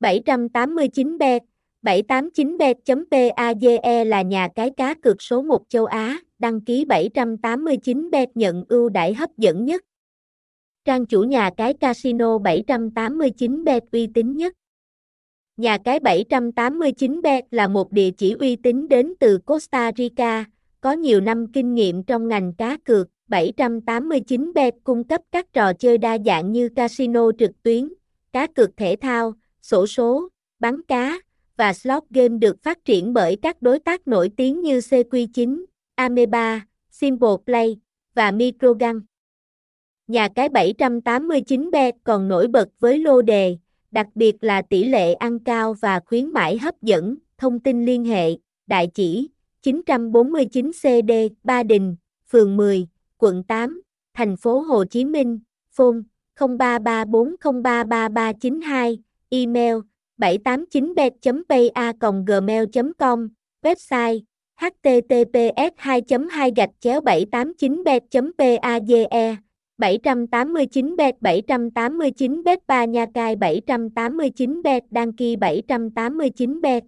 789bet, 789bet.page là nhà cái cá cược số 1 châu Á, đăng ký 789bet nhận ưu đãi hấp dẫn nhất. Trang chủ nhà cái casino 789bet uy tín nhất. Nhà cái 789bet là một địa chỉ uy tín đến từ Costa Rica, có nhiều năm kinh nghiệm trong ngành cá cược. 789bet cung cấp các trò chơi đa dạng như casino trực tuyến, cá cược thể thao, sổ số, bắn cá và slot game được phát triển bởi các đối tác nổi tiếng như CQ9, Ameba, Simple Play và Microgun. Nhà cái 789bet còn nổi bật với lô đề, đặc biệt là tỷ lệ ăn cao và khuyến mãi hấp dẫn, thông tin liên hệ, đại chỉ 949 CD Ba Đình, phường 10, quận 8, thành phố Hồ Chí Minh, phone 0334033392, email 789bet.pa.gmail.com, website https 2 2 gạch chéo 789 bet page 789 bet 789 bet ba nha cai 789 bet đăng ký 789 bet